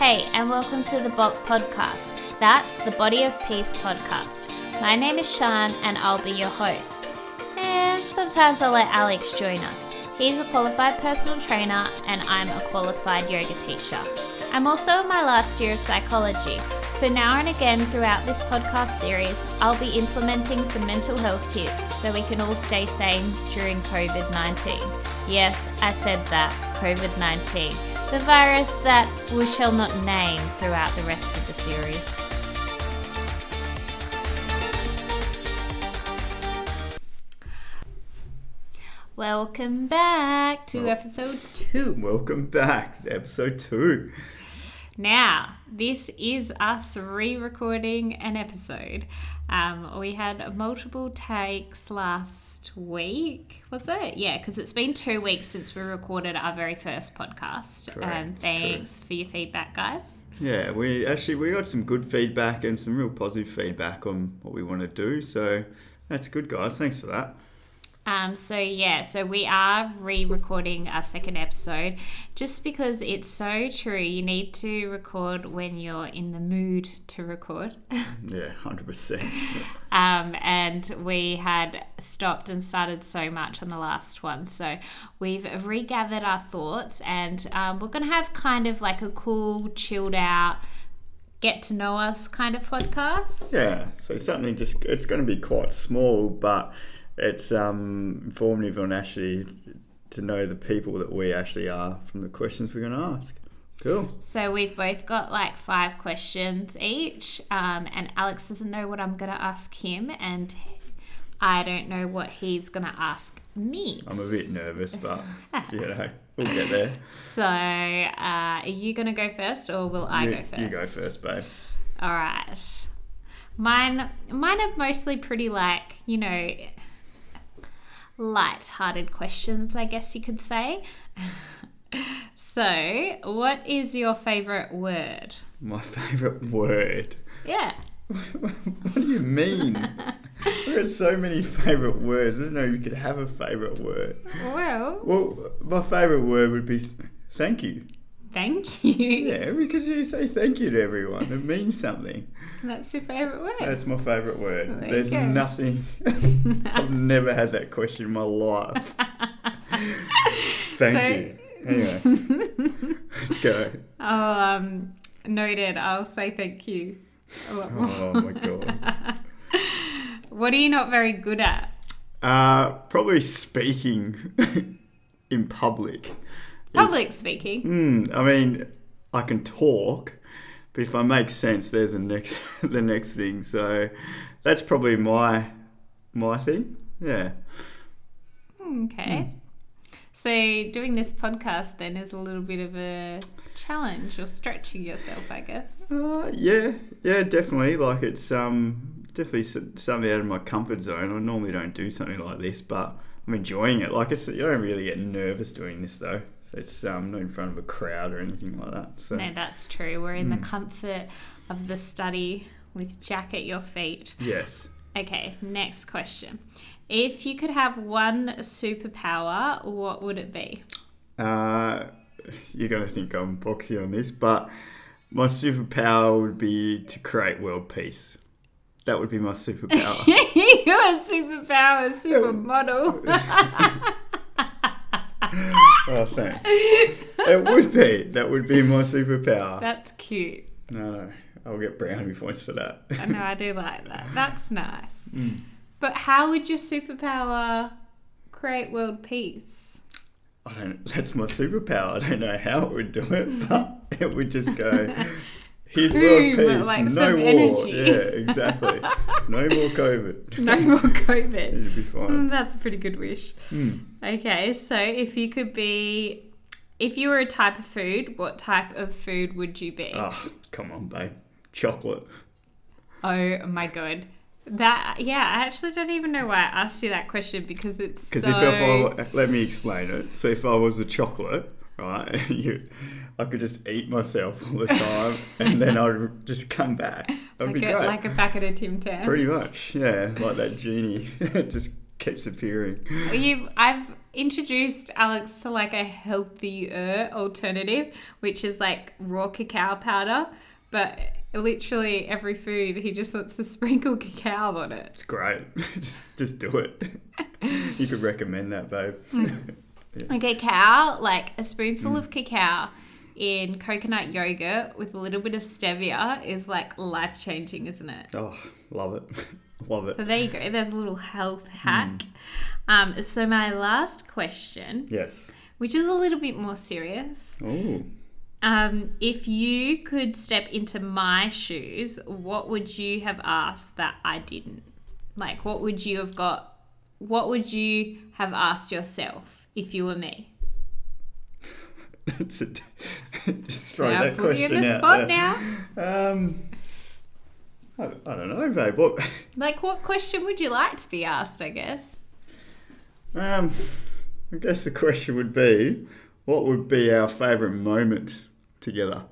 Hey, and welcome to the BOP podcast. That's the Body of Peace podcast. My name is Sian, and I'll be your host. And sometimes I'll let Alex join us. He's a qualified personal trainer, and I'm a qualified yoga teacher. I'm also in my last year of psychology, so now and again throughout this podcast series, I'll be implementing some mental health tips so we can all stay sane during COVID 19. Yes, I said that COVID 19 the virus that we shall not name throughout the rest of the series. Welcome back to episode two. Welcome back to episode two. Now, this is us re recording an episode. Um, we had multiple takes last week, was it? Yeah, because it's been two weeks since we recorded our very first podcast. Correct, and thanks for your feedback, guys. Yeah, we actually we got some good feedback and some real positive feedback on what we want to do. So that's good, guys. Thanks for that. Um, so yeah, so we are re-recording our second episode, just because it's so true. You need to record when you're in the mood to record. Yeah, hundred percent. um, and we had stopped and started so much on the last one, so we've regathered our thoughts, and um, we're gonna have kind of like a cool, chilled out. Get to know us kind of podcast. Yeah, so something just it's going to be quite small, but it's um, informative on actually to know the people that we actually are from the questions we're going to ask. Cool. So we've both got like five questions each, um, and Alex doesn't know what I'm going to ask him, and I don't know what he's going to ask me. I'm a bit nervous, but you know we'll get there. So, uh, are you going to go first, or will I you, go first? You go first, babe. All right. Mine, mine are mostly pretty like you know, light-hearted questions, I guess you could say. so, what is your favorite word? My favourite word. Yeah. what do you mean? I've got so many favourite words. I didn't know you could have a favourite word. Well, Well, my favourite word would be thank you. Thank you. Yeah, because you say thank you to everyone. It means something. That's your favorite word. That's my favourite word. There There's nothing. I've never had that question in my life. Thank So- you. Anyway, let's go. oh, um, noted. I'll say thank you. Oh my god. What are you not very good at? Uh, probably speaking in public. Public speaking. Hmm. I mean, I can talk, but if I make sense, there's the next the next thing. So that's probably my my thing. Yeah. Okay. So doing this podcast then is a little bit of a challenge or stretching yourself, I guess. Uh, yeah, yeah, definitely. Like it's um definitely something out of my comfort zone. I normally don't do something like this, but I'm enjoying it. Like it's, you don't really get nervous doing this though. So it's um not in front of a crowd or anything like that. So No, that's true. We're in the comfort of the study with Jack at your feet. yes. Okay, next question. If you could have one superpower, what would it be? Uh, you're going to think I'm boxy on this, but my superpower would be to create world peace. That would be my superpower. You're a superpower, supermodel. oh, thanks. It would be. That would be my superpower. That's cute. No. I'll get brownie points for that. I know, I do like that. That's nice. Mm. But how would your superpower create world peace? I don't. That's my superpower. I don't know how it would do it, but it would just go. Here's Boom, world peace. like no war. energy. Yeah, exactly. no more COVID. No more COVID. It'd be Mm. That's a pretty good wish. Mm. Okay, so if you could be, if you were a type of food, what type of food would you be? Oh, come on, babe. Chocolate. Oh my god. That yeah, I actually don't even know why I asked you that question because it's Because so. if, if I let me explain it. So if I was a chocolate, right, you, I could just eat myself all the time, and then I'd just come back. That'd like be a, great. like a packet of Tim Tams. Pretty much, yeah. Like that genie, it just keeps appearing. You, I've introduced Alex to like a healthier alternative, which is like raw cacao powder. But literally every food, he just wants to sprinkle cacao on it. It's great. just, just do it. you could recommend that, babe. Mm. A cacao, like a spoonful of cacao in coconut yogurt with a little bit of stevia is like life changing, isn't it? oh, love it. love it. So there you go. There's a little health hack. Um, so my last question, Yes. which is a little bit more serious. Oh, Um, if you could step into my shoes, what would you have asked that I didn't? Like, what would you have got? What would you have asked yourself if you were me? that's it. just throw Now, that put you in question the out spot there. now. Um, I, don't- I don't know, babe. What? Like, what question would you like to be asked? I guess. Um, I guess the question would be, what would be our favourite moment together?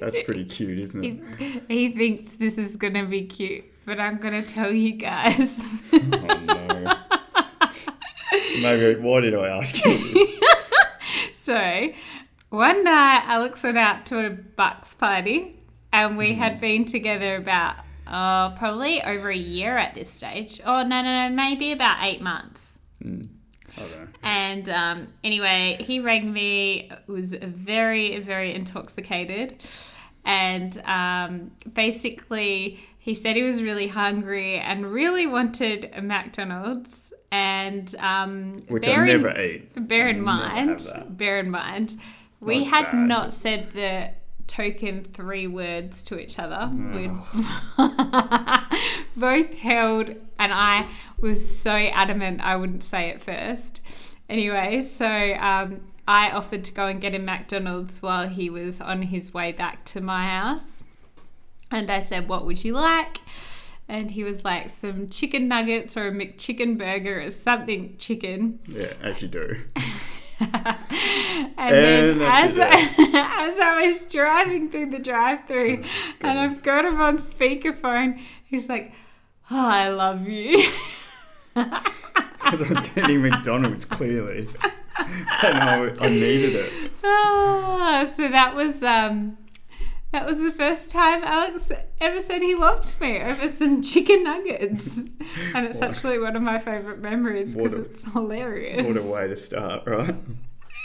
That's pretty cute, isn't it? He thinks this is gonna be cute, but I'm gonna tell you guys. Oh no. Maybe why did I ask you? So, one night Alex went out to a Bucks party, and we had been together about uh, probably over a year at this stage. Oh, no, no, no, maybe about eight months. I don't. And um, anyway, he rang me, was very, very intoxicated. And um, basically, he said he was really hungry and really wanted a McDonald's. And um, Which bear I in- never eat. bear in I'll never have mind, bear in mind, we That's had bad. not said the token three words to each other. We'd both held, and I was so adamant I wouldn't say it first. Anyway, so um, I offered to go and get him McDonald's while he was on his way back to my house. And I said, What would you like? And he was like, Some chicken nuggets or a McChicken burger or something chicken. Yeah, as you do. And then And that's as I, as I was driving through the drive-through, Oh, and I've got him on speakerphone, he's like, "Oh, I love you." Because I was getting McDonald's clearly. and I, I needed it. Ah, so that was um, that was the first time Alex ever said he loved me over some chicken nuggets, and it's What- actually one of my favorite memories because it's hilarious. What a way to start, right?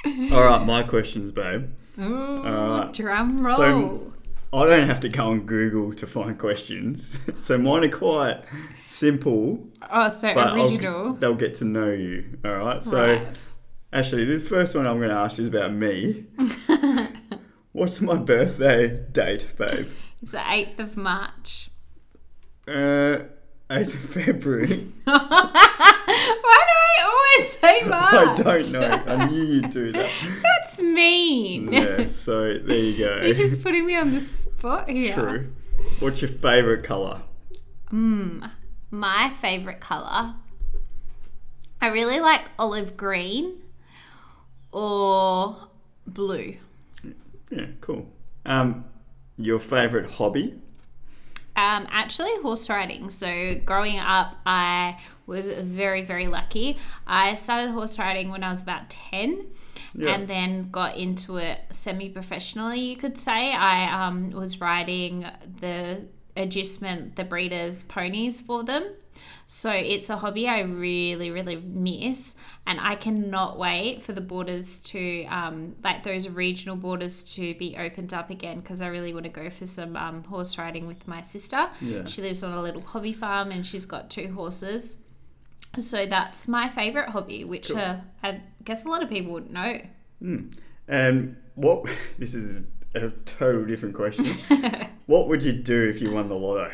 All right, my questions, babe. Ooh, drum roll. So- I don't have to go on Google to find questions. So mine are quite simple, oh, so but I'll- original. they'll get to know you. All right. So Right. actually, the first one I'm going to ask you is about me. What's my birthday date, babe? It's the eighth of March. Uh, 8th of February. Why do I always say March? I don't know. I knew you'd do that. That's mean. Yeah. So there you go. You're just putting me on the spot here. True. What's your favourite colour? Mm, my favorite color. I really like olive green or blue. Yeah, cool. Um, your favourite hobby? Um, actually, horse riding. So, growing up, I was very, very lucky. I started horse riding when I was about 10 Yeah. and then got into it semi professionally, you could say. I um, was riding the adjustment, the breeders' ponies for them. So it's a hobby I really, really miss, and I cannot wait for the borders to, um, like those regional borders, to be opened up again because I really want to go for some um, horse riding with my sister. Yeah. She lives on a little hobby farm and she's got two horses. So that's my favorite hobby, which Cool. uh, I guess a lot of people wouldn't know. And what? This is a total different question. what would you do if you won the lotto?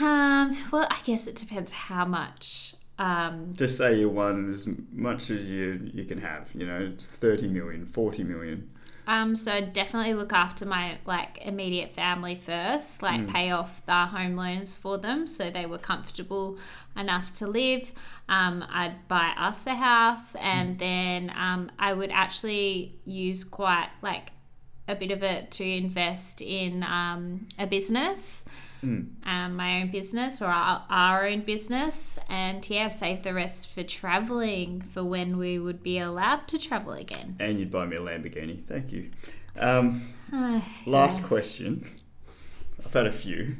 Um, well, I guess it depends how much. Um, Just say you won as much as you you can have. You know, 30 million, 40 million. um, so I'd definitely look after my like immediate family first, like pay off the home loans for them so they were comfortable enough to live. Um, I'd buy us a house, and then um, I would actually use quite like a bit of it to invest in um, a business, Mm. um, my own business or our, our own business, and yeah, save the rest for traveling for when we would be allowed to travel again. And you'd buy me a Lamborghini. Thank you. Um, last question. I've had a few.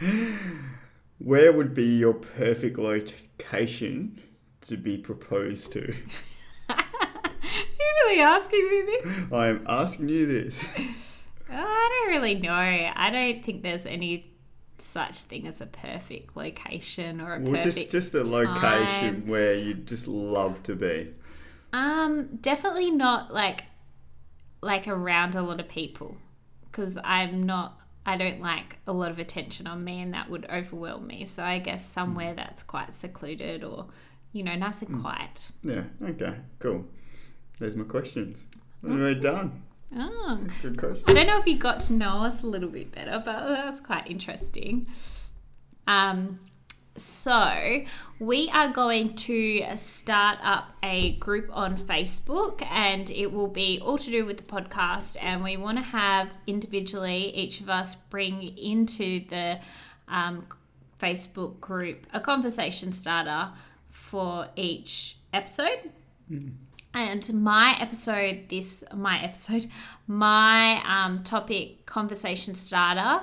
Where would be your perfect location to be proposed to? You're really asking me this? I am asking you this. I don't really know. I don't think there's any such thing as a perfect location or a Well, perfect just just a location time. where you'd just love to be. Um, definitely not like like around a lot of people because I'm not. I don't like a lot of attention on me, and that would overwhelm me. So I guess somewhere that's quite secluded or you know nice and quiet. Yeah. Okay. Cool. There's my questions. We're done. Oh, Good question. I don't know if you got to know us a little bit better, but that's quite interesting. Um, so we are going to start up a group on Facebook, and it will be all to do with the podcast. And we want to have individually each of us bring into the um, Facebook group a conversation starter for each episode. And my episode, this, my episode, my um, topic conversation starter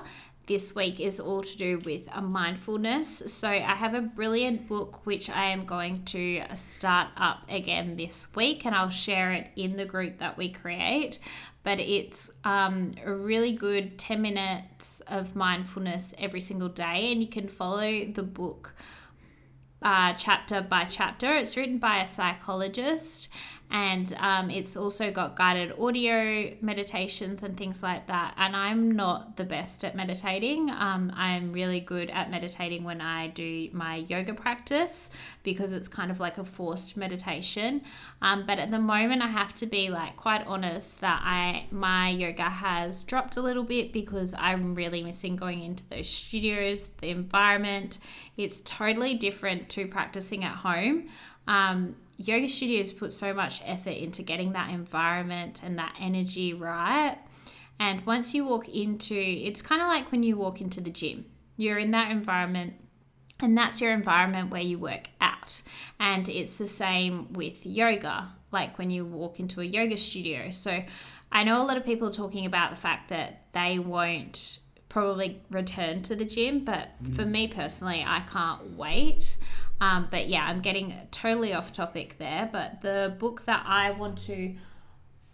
this week is all to do with uh, mindfulness. So I have a brilliant book which I am going to start up again this week, and I'll share it in the group that we create. But it's um, a really good 10 minutes of mindfulness every single day, and you can follow the book uh, chapter by chapter. It's written by a psychologist and um, it's also got guided audio meditations and things like that. And I'm not the best at meditating. Um, I'm really good at meditating when I do my yoga practice because it's kind of like a forced meditation. Um, but at the moment, I have to be like quite honest that I my yoga has dropped a little bit because I'm really missing going into those studios, the environment. It's totally different to practicing at home. Um, yoga studios put so much effort into getting that environment and that energy right. And once you walk into, it's kind of like when you walk into the gym. You're in that environment and that's your environment where you work out. And it's the same with yoga, like when you walk into a yoga studio. So I know a lot of people talking about the fact that they won't probably return to the gym, but for me personally, I can't wait. Um, but yeah, I'm getting totally off topic there. But the book that I want to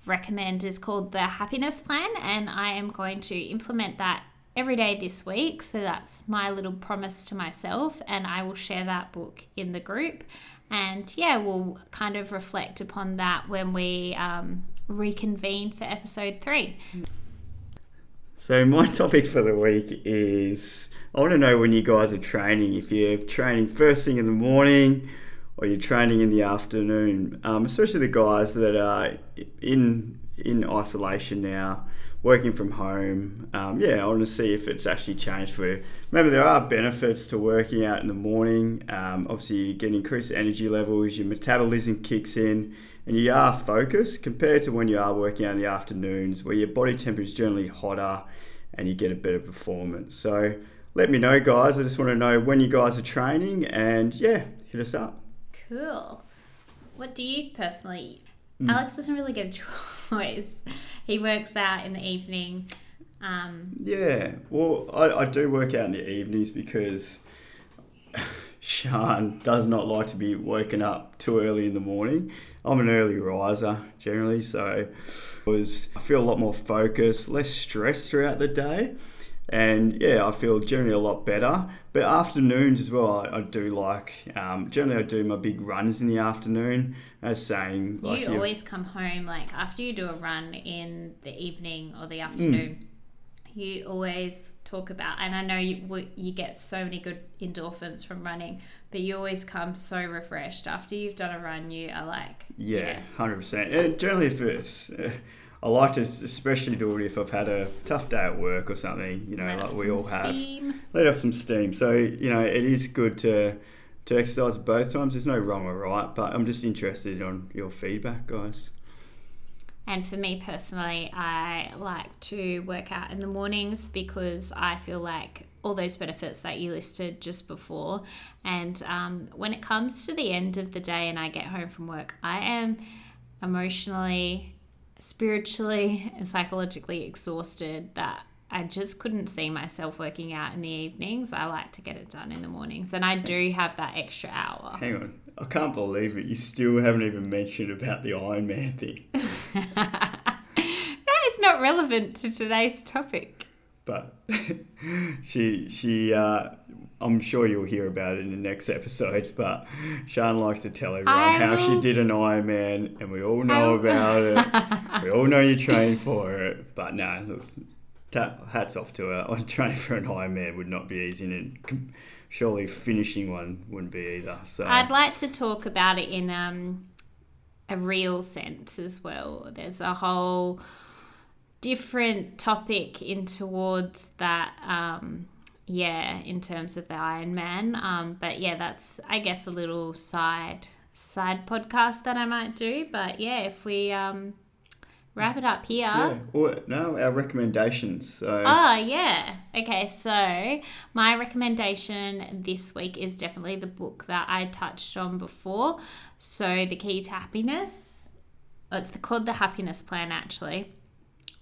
recommend is called The Happiness Plan, and I am going to implement that every day this week. So that's my little promise to myself, and I will share that book in the group. And yeah, we'll kind of reflect upon that when we um, reconvene for episode three. So my topic for the week is I want to know when you guys are training. If you're training first thing in the morning, or you're training in the afternoon, um, especially the guys that are in in isolation now, working from home. Um, yeah, I want to see if it's actually changed for you. Remember, there are benefits to working out in the morning. Um, obviously, you get increased energy levels, your metabolism kicks in, and you are focused compared to when you are working out in the afternoons, where your body temperature is generally hotter and you get a better performance. So let me know, guys. I just want to know when you guys are training, and yeah, hit us up. Cool. What do you personally? eat? Alex doesn't really get a choice. He works out in the evening. Um, Yeah, well, I, I do work out in the evenings because Sian does not like to be woken up too early in the morning. I'm an early riser generally, so was I feel a lot more focused, less stressed throughout the day, and yeah, I feel generally a lot better. But afternoons as well, I, I do like. Um, generally, I do my big runs in the afternoon. As saying, like you always come home like after you do a run in the evening or the afternoon. You always talk about, and I know you you get so many good endorphins from running, but you always come so refreshed after you've done a run. You are like, Yeah, hundred percent. And generally, if it's, uh, I like to especially do it if I've had a tough day at work or something. You know, let like we all have. steam. Let off some steam. So you know, it is good to to exercise both times. There's no wrong or right, but I'm just interested on your feedback, guys. And for me personally, I like to work out in the mornings because I feel like all those benefits that you listed just before. And um, when it comes to the end of the day and I get home from work, I am emotionally, spiritually, and psychologically exhausted that I just couldn't see myself working out in the evenings. I like to get it done in the mornings, and I do have that extra hour. Hang on, I can't believe it. You still haven't even mentioned about the Ironman thing. that is not relevant to today's topic. But she, she, uh, I'm sure you'll hear about it in the next episodes. But Sian likes to tell everyone I how she did an Ironman, and we all know will- about it. we all know you trained for it. But no, look, ta- hats off to her. On Training for an Ironman would not be easy, and surely finishing one wouldn't be either. So I'd like to talk about it in um, a real sense as well. There's a whole different topic in towards that. Um, yeah, in terms of the Ironman. Um, but yeah, that's I guess a little side side podcast that I might do. But yeah, if we um, wrap it up here. yeah. Well, no, our recommendations. So Oh, yeah. Okay, so my recommendation this week is definitely the book that I touched on before. So, The Key to Happiness. Oh, it's the, called The Happiness Plan, actually.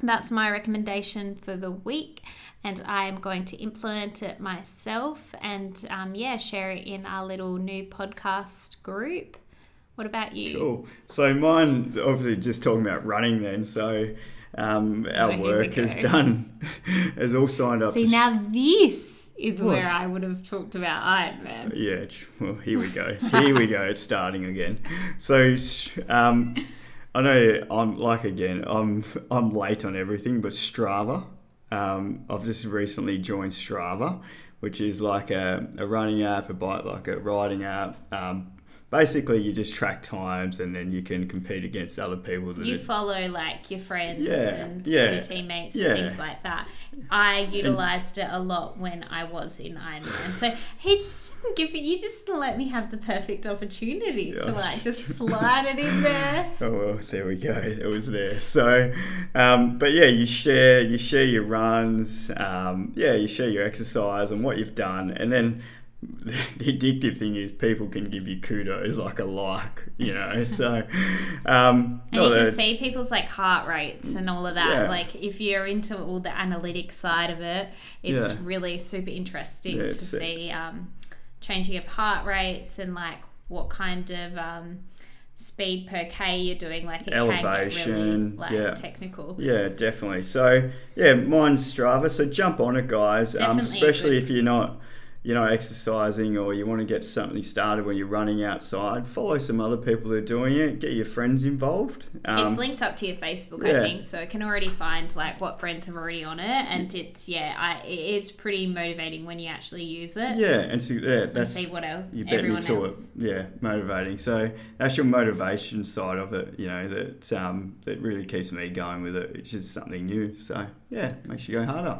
That's my recommendation for the week, and I'm going to implement it myself and, um, yeah, share it in our little new podcast group. What about you? Cool. So mine, obviously, just talking about running. Then, so um, our Oh, work is done, is all signed up. See, to now this is where I would have talked about Ironman. Yeah. Well, here we go. Here we go. It's starting again. So, um, I know I'm like again. I'm I'm late on everything, but Strava. Um, I've just recently joined Strava, which is like a, a running app, a bike, like a riding app. Um, basically, you just track times, and then you can compete against other people You are follow like your friends Yeah, and yeah, your teammates yeah. and things like that. I utilized it a lot when I was in Ironman. So he just didn't give it. You just didn't let me have the perfect opportunity to like just slide it in there. Oh well, there we go. It was there. So, um, but yeah, you share you share your runs. Um, yeah, you share your exercise and what you've done, and then the addictive thing is people can give you kudos like a like, you know. So, um, And you can see people's like heart rates and all of that. Yeah. Like if you're into all the analytic side of it, it's Yeah. really super interesting Yeah, to see um, changing of heart rates and like what kind of um, speed per k you're doing. Like it can really Elevation, like yeah. technical. Yeah, definitely. So yeah, mine's Strava. So jump on it, guys. Um, especially if you're not, you know, exercising or you want to get something started when you're running outside. Follow some other people who are doing it. Get your friends involved. Um, it's linked up to your Facebook, yeah. I think, so it can already find like what friends have already on it, and it's yeah, I, it's pretty motivating when you actually use it. yeah, and so yeah, And that's see what else you bet me everyone to else. it. Yeah, motivating. So that's your motivation side of it. You know that um, that really keeps me going with it. It's just something new. So yeah, makes you go harder.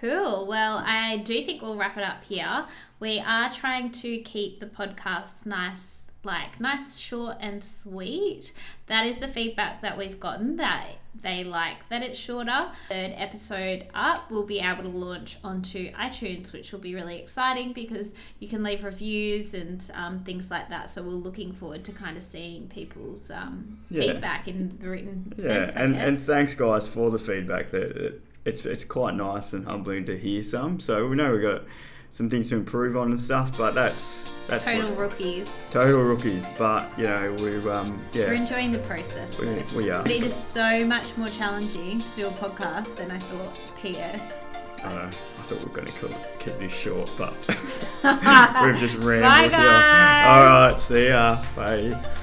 Cool. Well, I do think we'll wrap it up here. We are trying to keep the podcasts nice, like nice, short, and sweet. That is the feedback that we've gotten that they like that it's shorter. Third episode up, we'll be able to launch onto iTunes, which will be really exciting because you can leave reviews and um, things like that. So we're looking forward to kind of seeing people's um, Yeah. feedback in the written Yeah, sense. I and, and thanks guys for the feedback. That that it's it's quite nice and humbling to hear some. So we know we've got some things to improve on and stuff, but that's that's total what, rookies. total rookies. But you know we um We're enjoying the process. we, we are. It is so much more challenging to do a podcast than I thought. P.S. I know. I thought we were going to keep, this short, but we've just rambled Bye, here. guys. All right, see ya. Bye.